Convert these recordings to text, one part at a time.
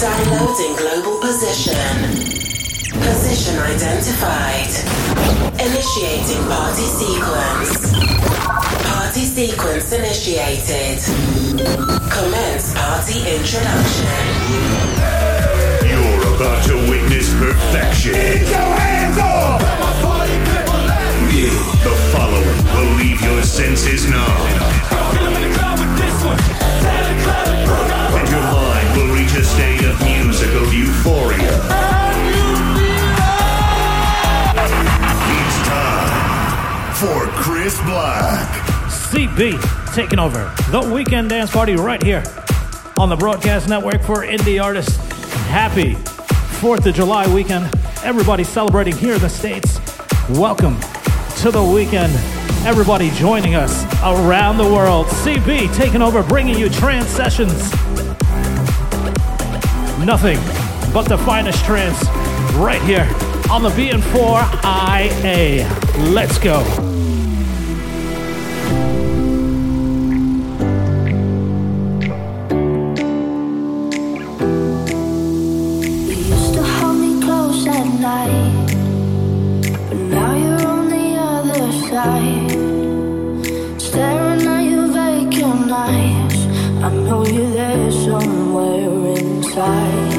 Downloading global position. Position identified. Initiating party sequence. Party sequence initiated. Commence party introduction. You're about to witness perfection. Get your hands up! The following will leave your senses numb. State of musical euphoria. It's time for Chris Black. CB taking over the weekend dance party right here on the broadcast network for indie artists. Happy 4th of July weekend. Everybody celebrating here in the States. Welcome to the weekend. Everybody joining us around the world. CB taking over, bringing you trance sessions. Nothing but the finest trance right here on the BN4IA. Let's go. Staring at your vacant eyes, I know you're there somewhere inside.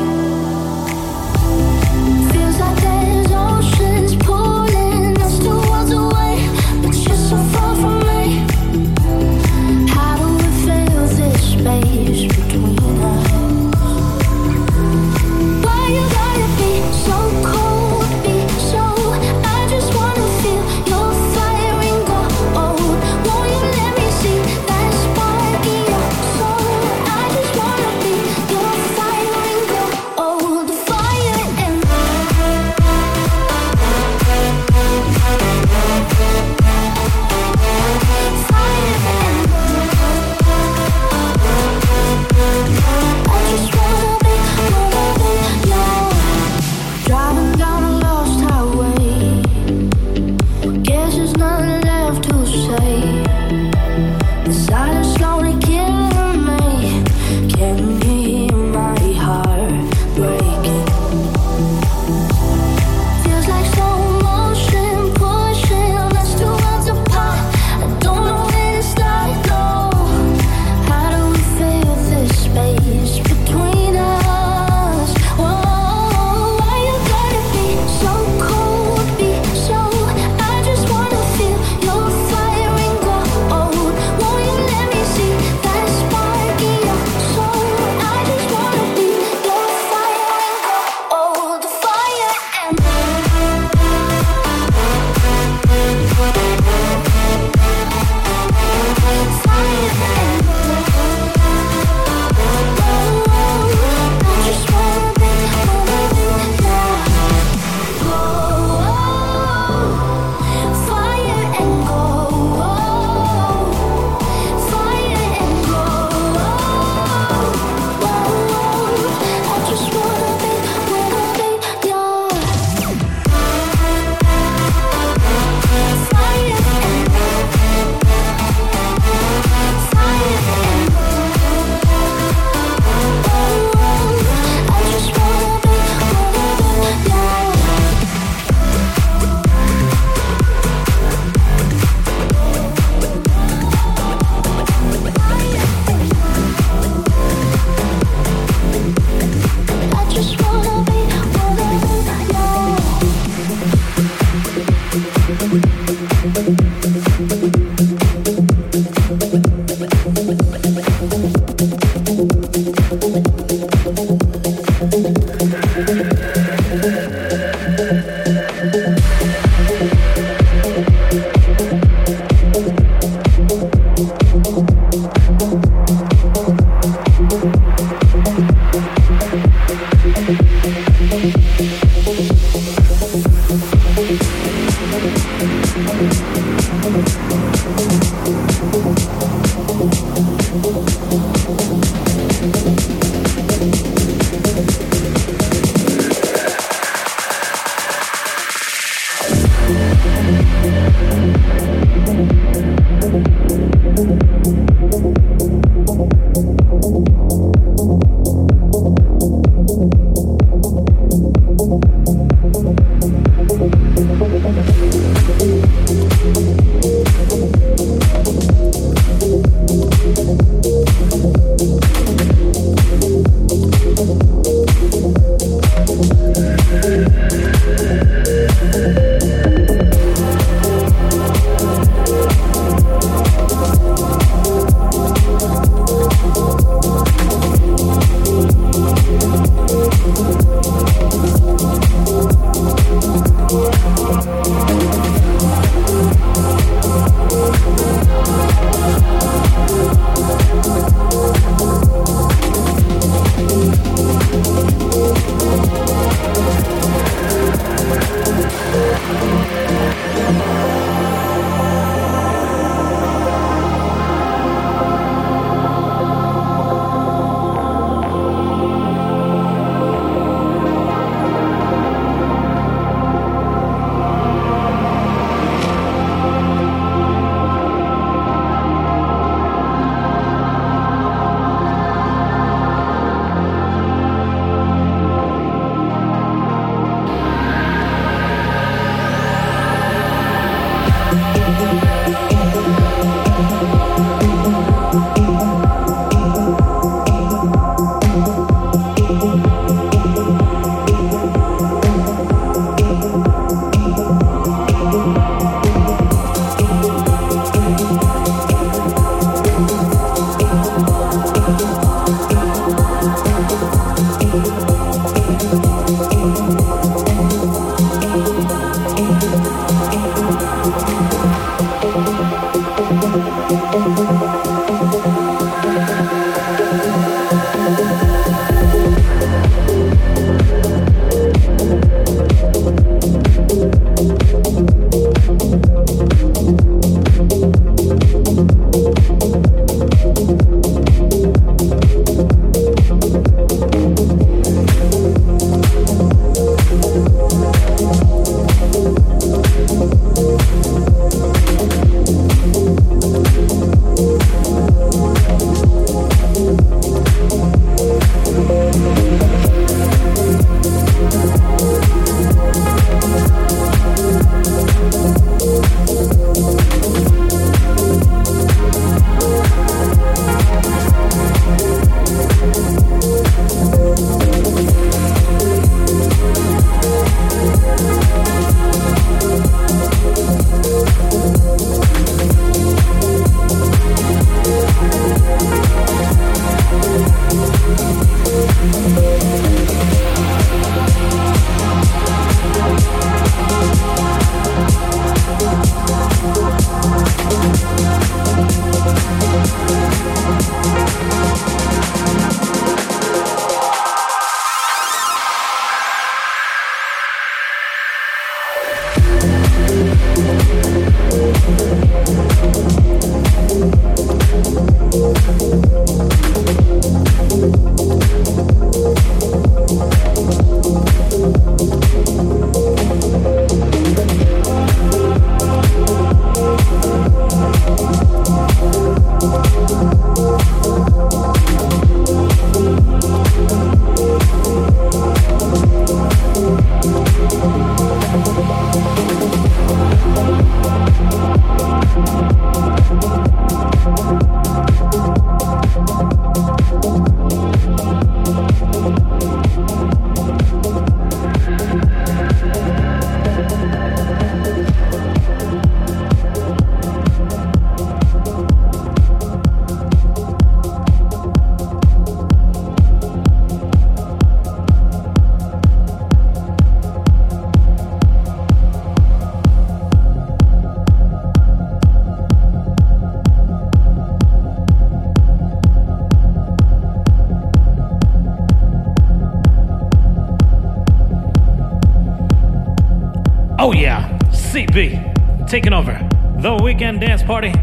Taking over the weekend dance party,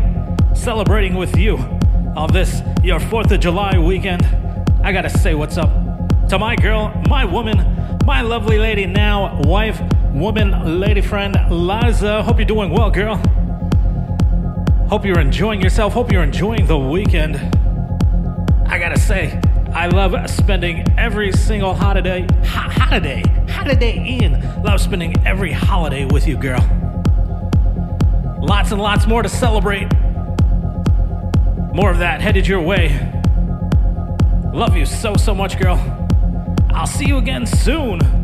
celebrating with you on this your 4th of July weekend. I gotta say what's up to my girl, my woman, my lovely lady now, wife, woman, lady friend, Liza. Hope you're doing well, girl. Hope you're enjoying yourself. Hope you're enjoying the weekend. I gotta say, I love spending every single holiday, ho- holiday, holiday in. Love spending every holiday with you, girl. Lots and lots more to celebrate. More of that headed your way. Love you so, so much, girl. I'll see you again soon.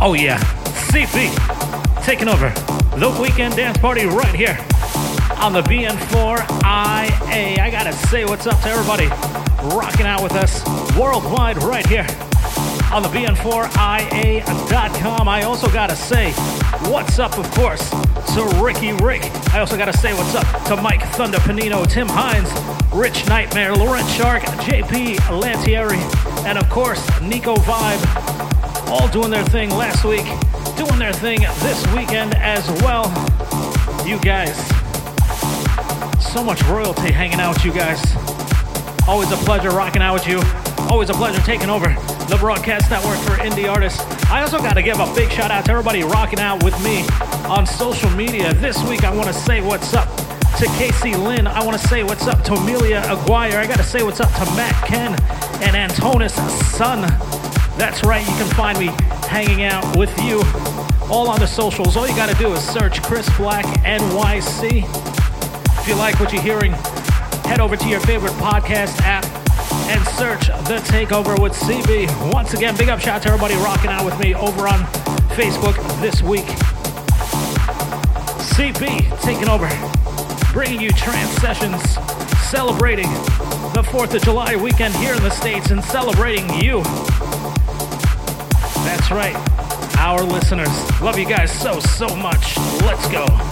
Oh yeah, CB taking over the weekend dance party right here on the BN4IA. I gotta say what's up to everybody rocking out with us worldwide right here on the BN4IA.com. I also gotta say what's up, of course, to Ricky Rick. I also gotta say what's up to Mike Thunder Panino, Tim Hines, Rich Nightmare, Laurent Shark, JP Lantieri, and of course, Nico Vibe all doing their thing last week, doing their thing this weekend as well. You guys, so much royalty hanging out with you guys. Always a pleasure rocking out with you. Always a pleasure taking over the broadcast network for indie artists. I also got to give a big shout out to everybody rocking out with me on social media. This week, I want to say what's up to Casey Lynn. I want to say what's up to Amelia Aguirre. I got to say what's up to Matt Ken and Antonis Sun. That's right, you can find me hanging out with you all on the socials. All you got to do is search Chris Black NYC. If you like what you're hearing, head over to your favorite podcast app and search The Takeover with CB. Once again, big up shout to everybody rocking out with me over on Facebook this week. CB taking over, bringing you trance sessions, celebrating the 4th of July weekend here in the States and celebrating you. That's right, our listeners. Love you guys so, so much. Let's go.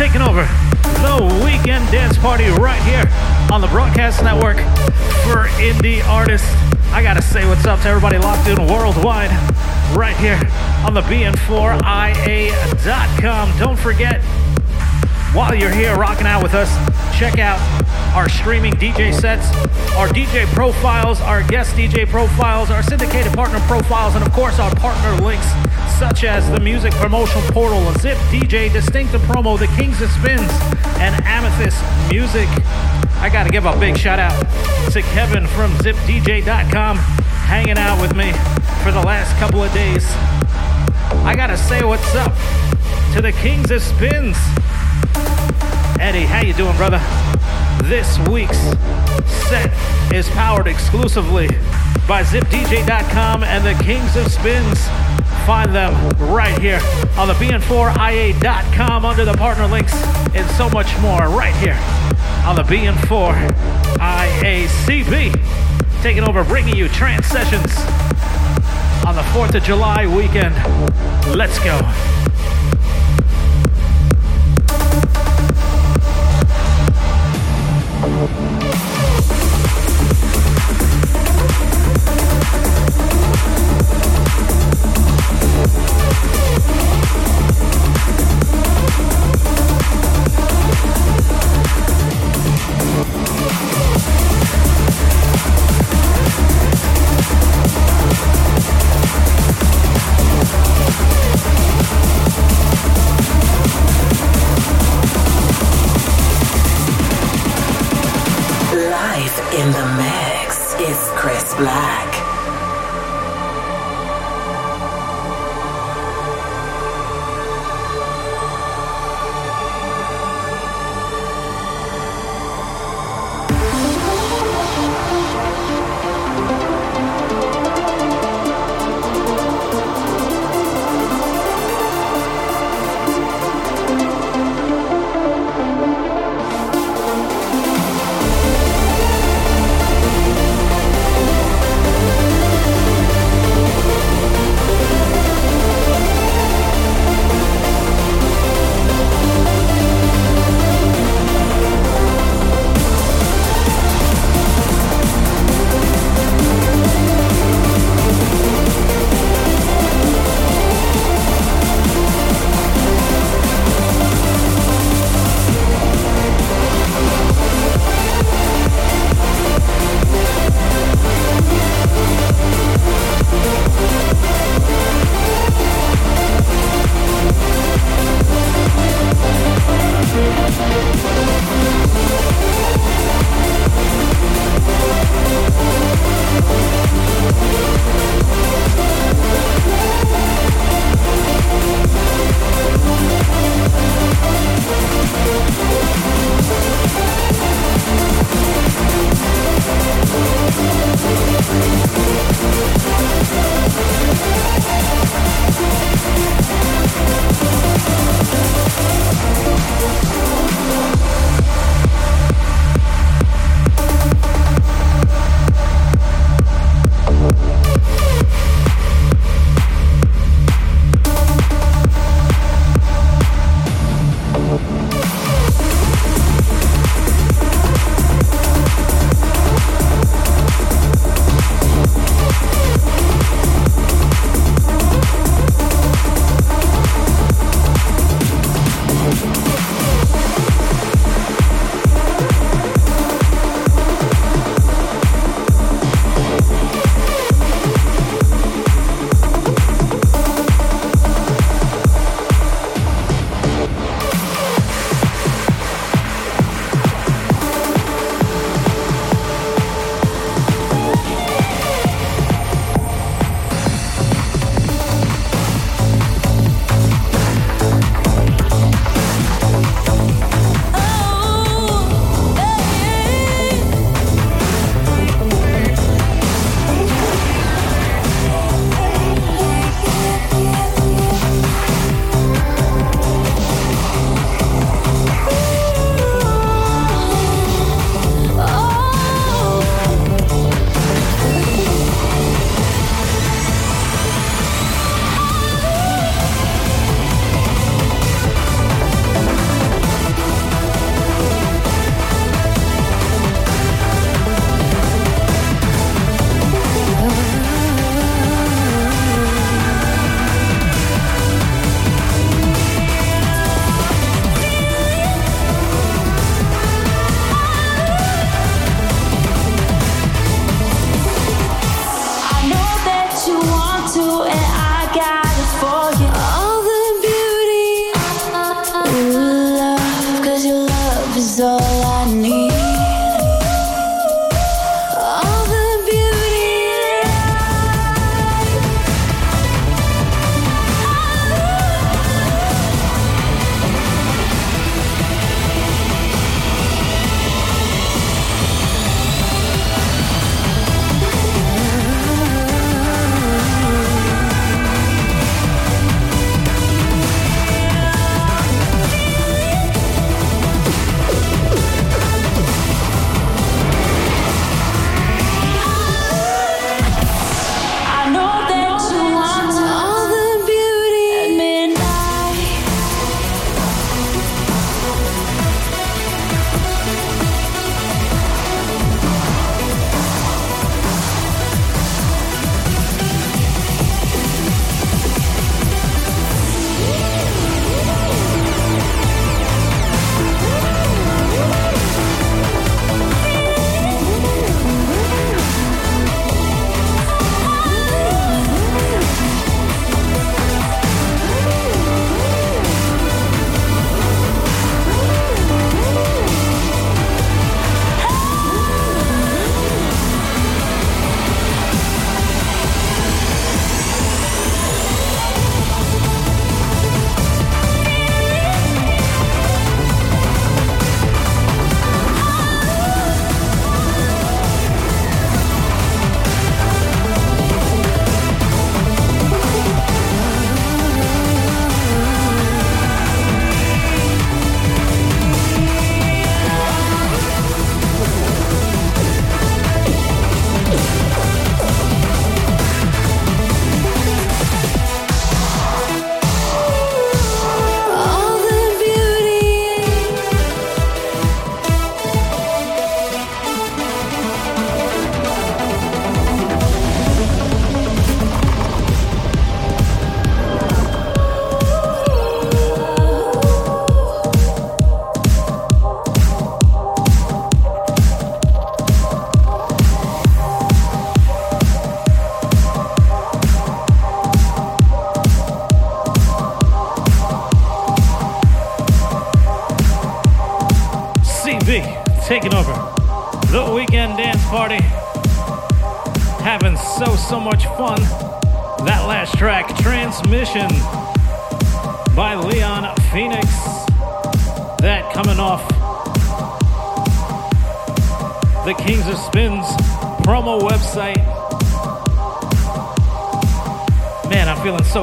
Taking over the weekend dance party right here on the broadcast network for indie artists. I gotta say what's up to everybody locked in worldwide right here on the BN4IA.com. Don't forget, while you're here rocking out with us, check out our streaming DJ sets, our DJ profiles, our guest DJ profiles, our syndicated partner profiles, and of course our partner links such as the music promotional portal, Zip DJ, Distinctive Promo, The Kings of Spins, and Amethyst Music. I gotta give a big shout out to Kevin from ZipDJ.com hanging out with me for the last couple of days. I gotta say what's up to the Kings of Spins. Eddie, how you doing, brother? This week's set is powered exclusively by ZipDJ.com and the Kings of Spins. Find them right here on the BN4IA.com under the partner links and so much more right here on the BN4IACB. Taking over, bringing you trance sessions on the 4th of July weekend. Let's go.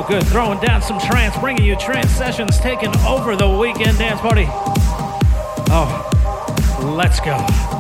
So good. Throwing down some trance, bringing you trance sessions, taking over the weekend dance party. Oh, let's go.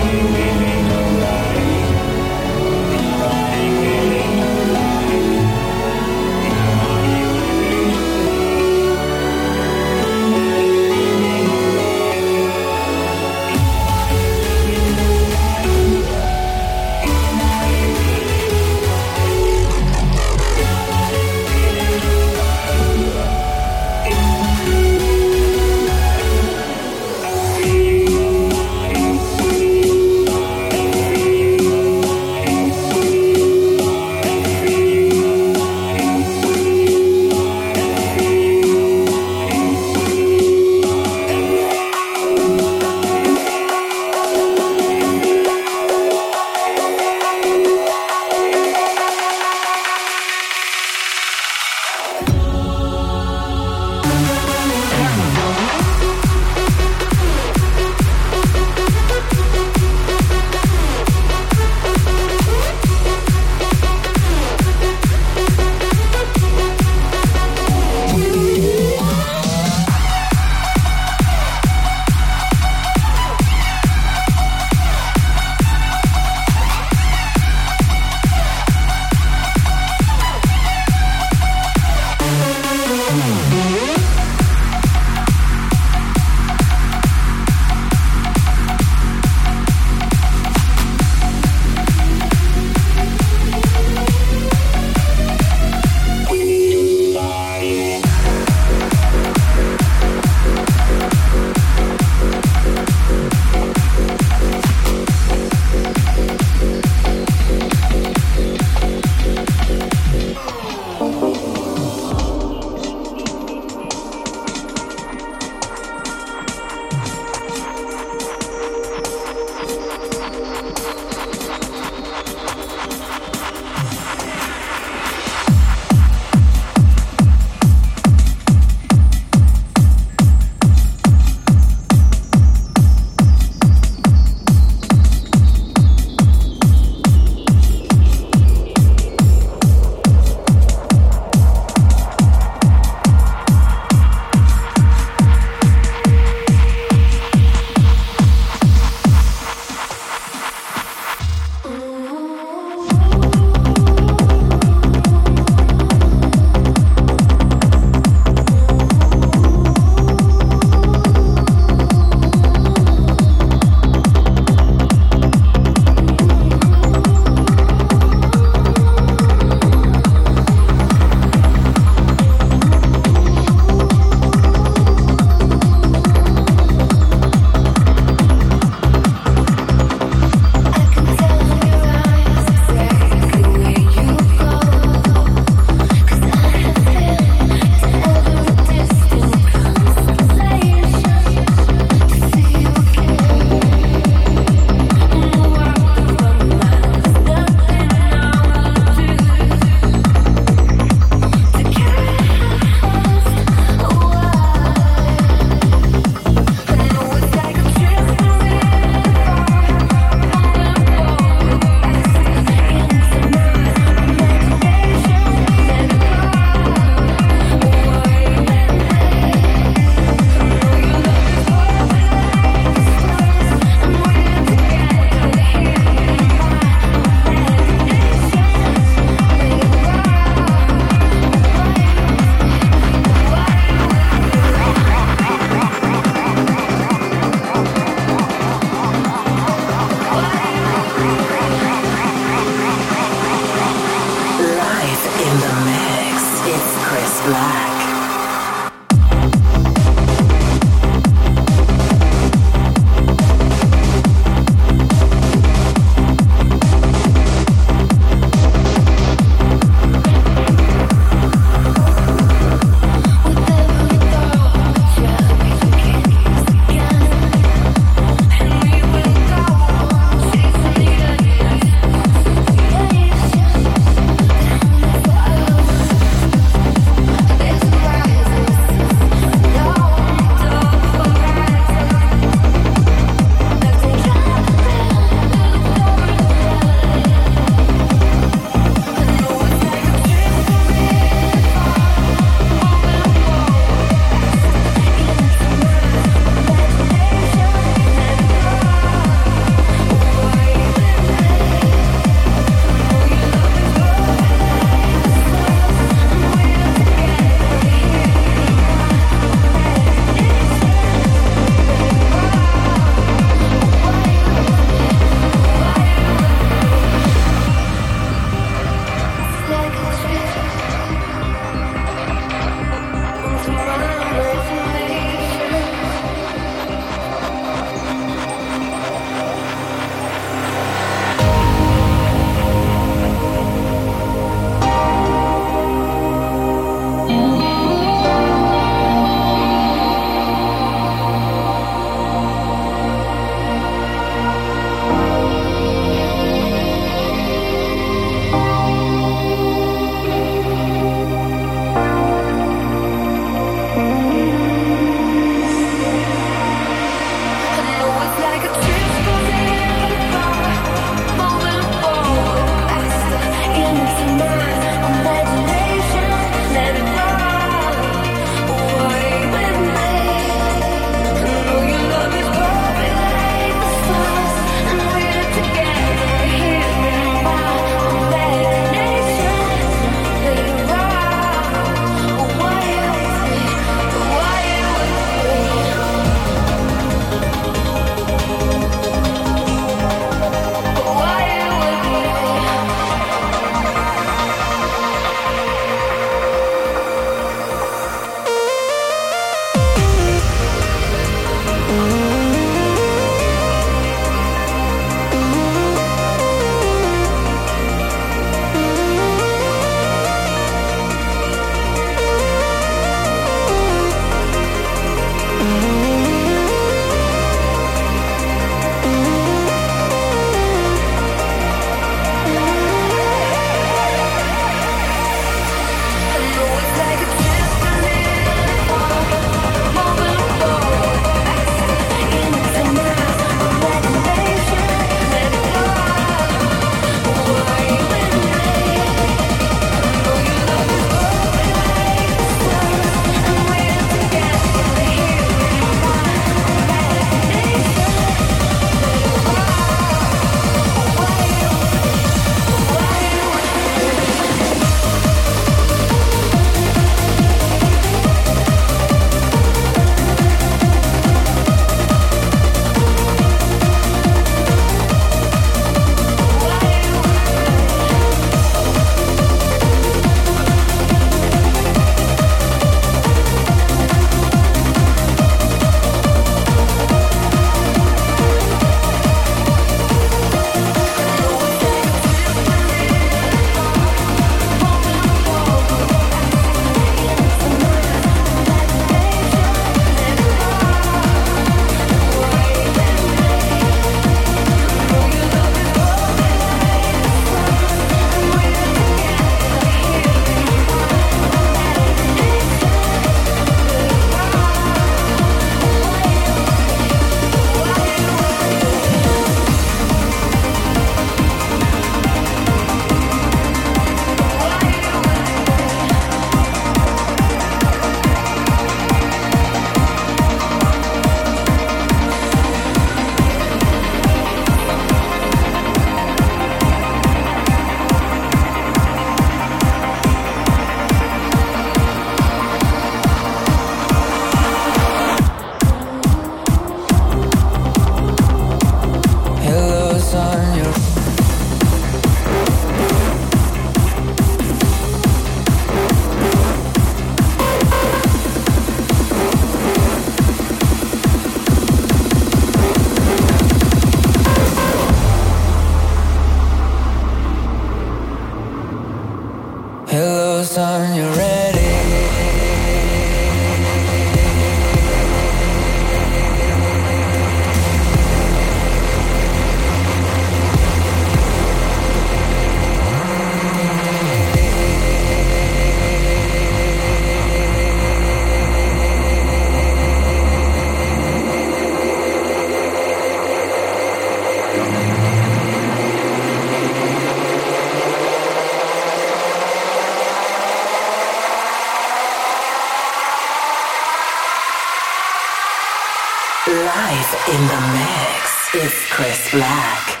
Live in the mix is Chris Black.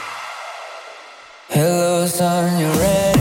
Hello, son, you're ready.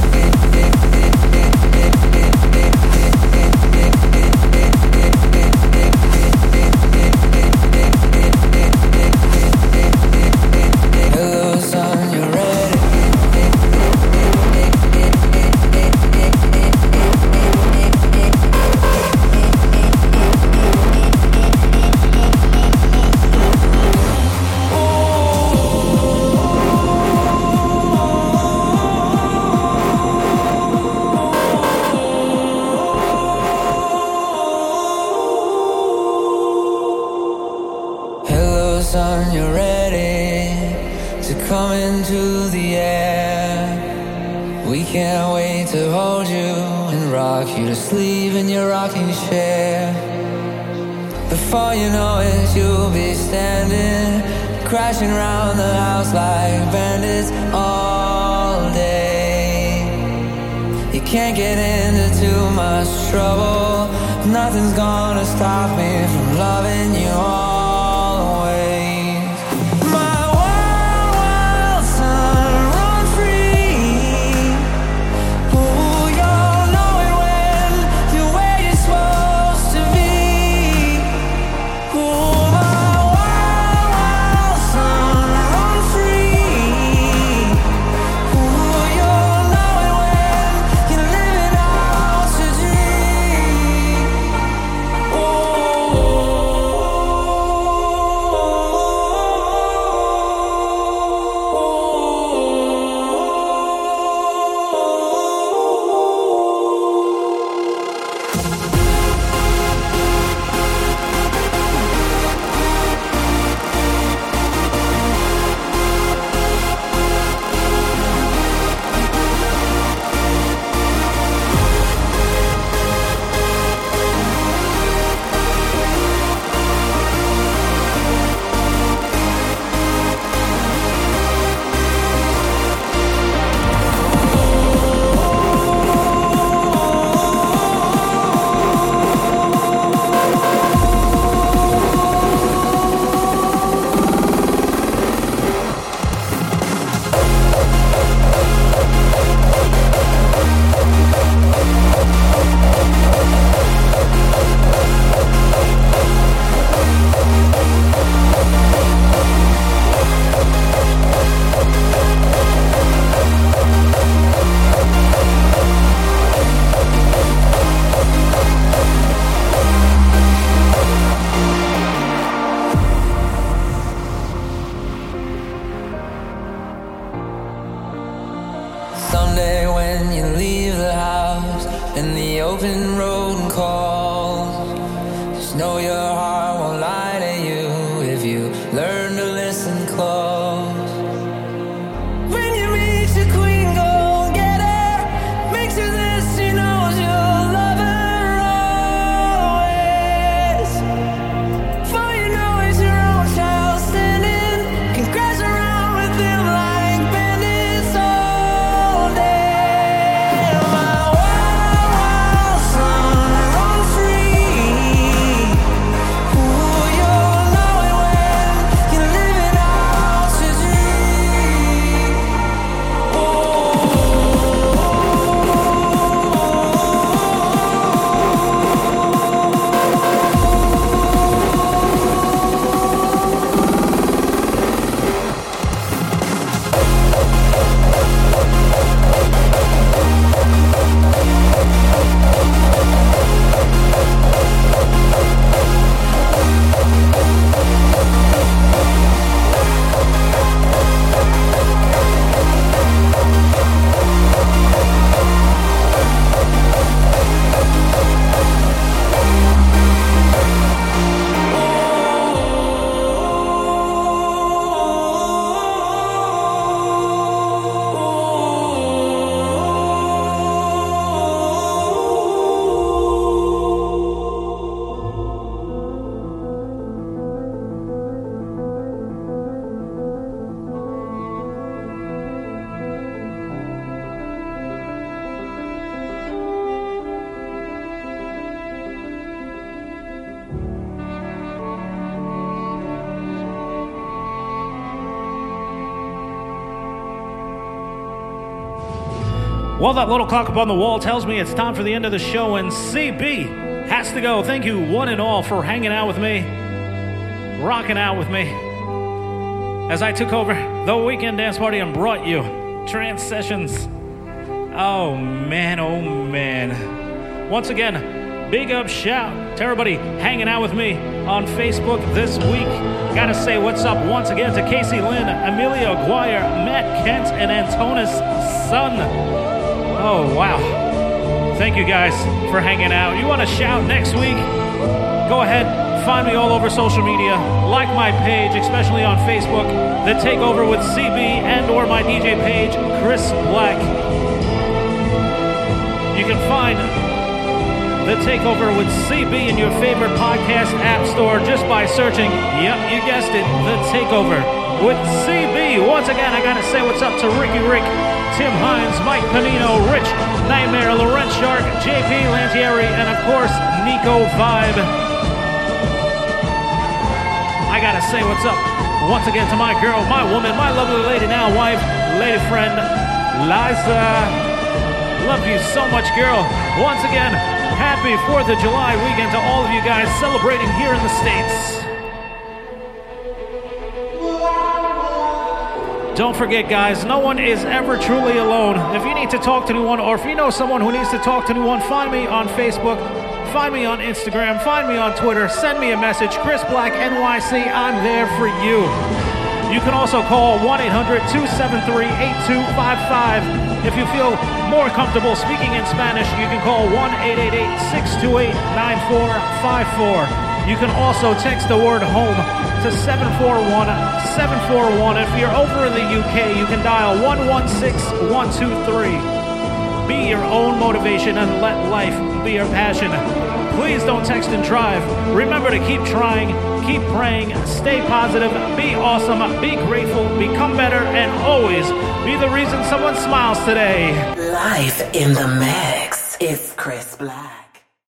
Well, that little clock up on the wall tells me it's time for the end of the show, and CB has to go. Thank you, one and all, for hanging out with me, rocking out with me, as I took over the weekend dance party and brought you trance sessions. Oh man, oh man. Once again, big up shout to everybody hanging out with me on Facebook this week. Gotta say what's up once again to Casey Lynn, Amelia Aguirre, Matt Kent, and Antonis Sun. Oh, wow. Thank you guys for hanging out. You want to shout next week? Go ahead, find me all over social media. Like my page, especially on Facebook. The Takeover with CB and or my DJ page, Chris Black. You can find The Takeover with CB in your favorite podcast app store just by searching, yep, you guessed it, The Takeover with CB. Once again, I gotta say what's up to Ricky Rick, Tim Hines, Mike Panino, Rich Nightmare, Laurent Shark, JP Lantieri, and of course, Nico Vibe. I gotta say what's up once again to my girl, my woman, my lovely lady now wife, lady friend, Liza. Love you so much, girl. Once again, happy 4th of July weekend to all of you guys celebrating here in the States. Don't forget, guys, no one is ever truly alone. If you need to talk to anyone, or if you know someone who needs to talk to anyone, find me on Facebook, find me on Instagram, find me on Twitter, send me a message, Chris Black NYC. I'm there for you. You can also call 1 800 273 8255. If you feel more comfortable speaking in Spanish, you can call 1 888 628 9454. You can also text the word home to 741 741. If you're over in the UK, you can dial 116 123. Be your own motivation and let life be your passion. Please don't text and drive. Remember to keep trying, keep praying, stay positive, be awesome, be grateful, become better, and always be the reason someone smiles today. Life in the mix is Chris Black.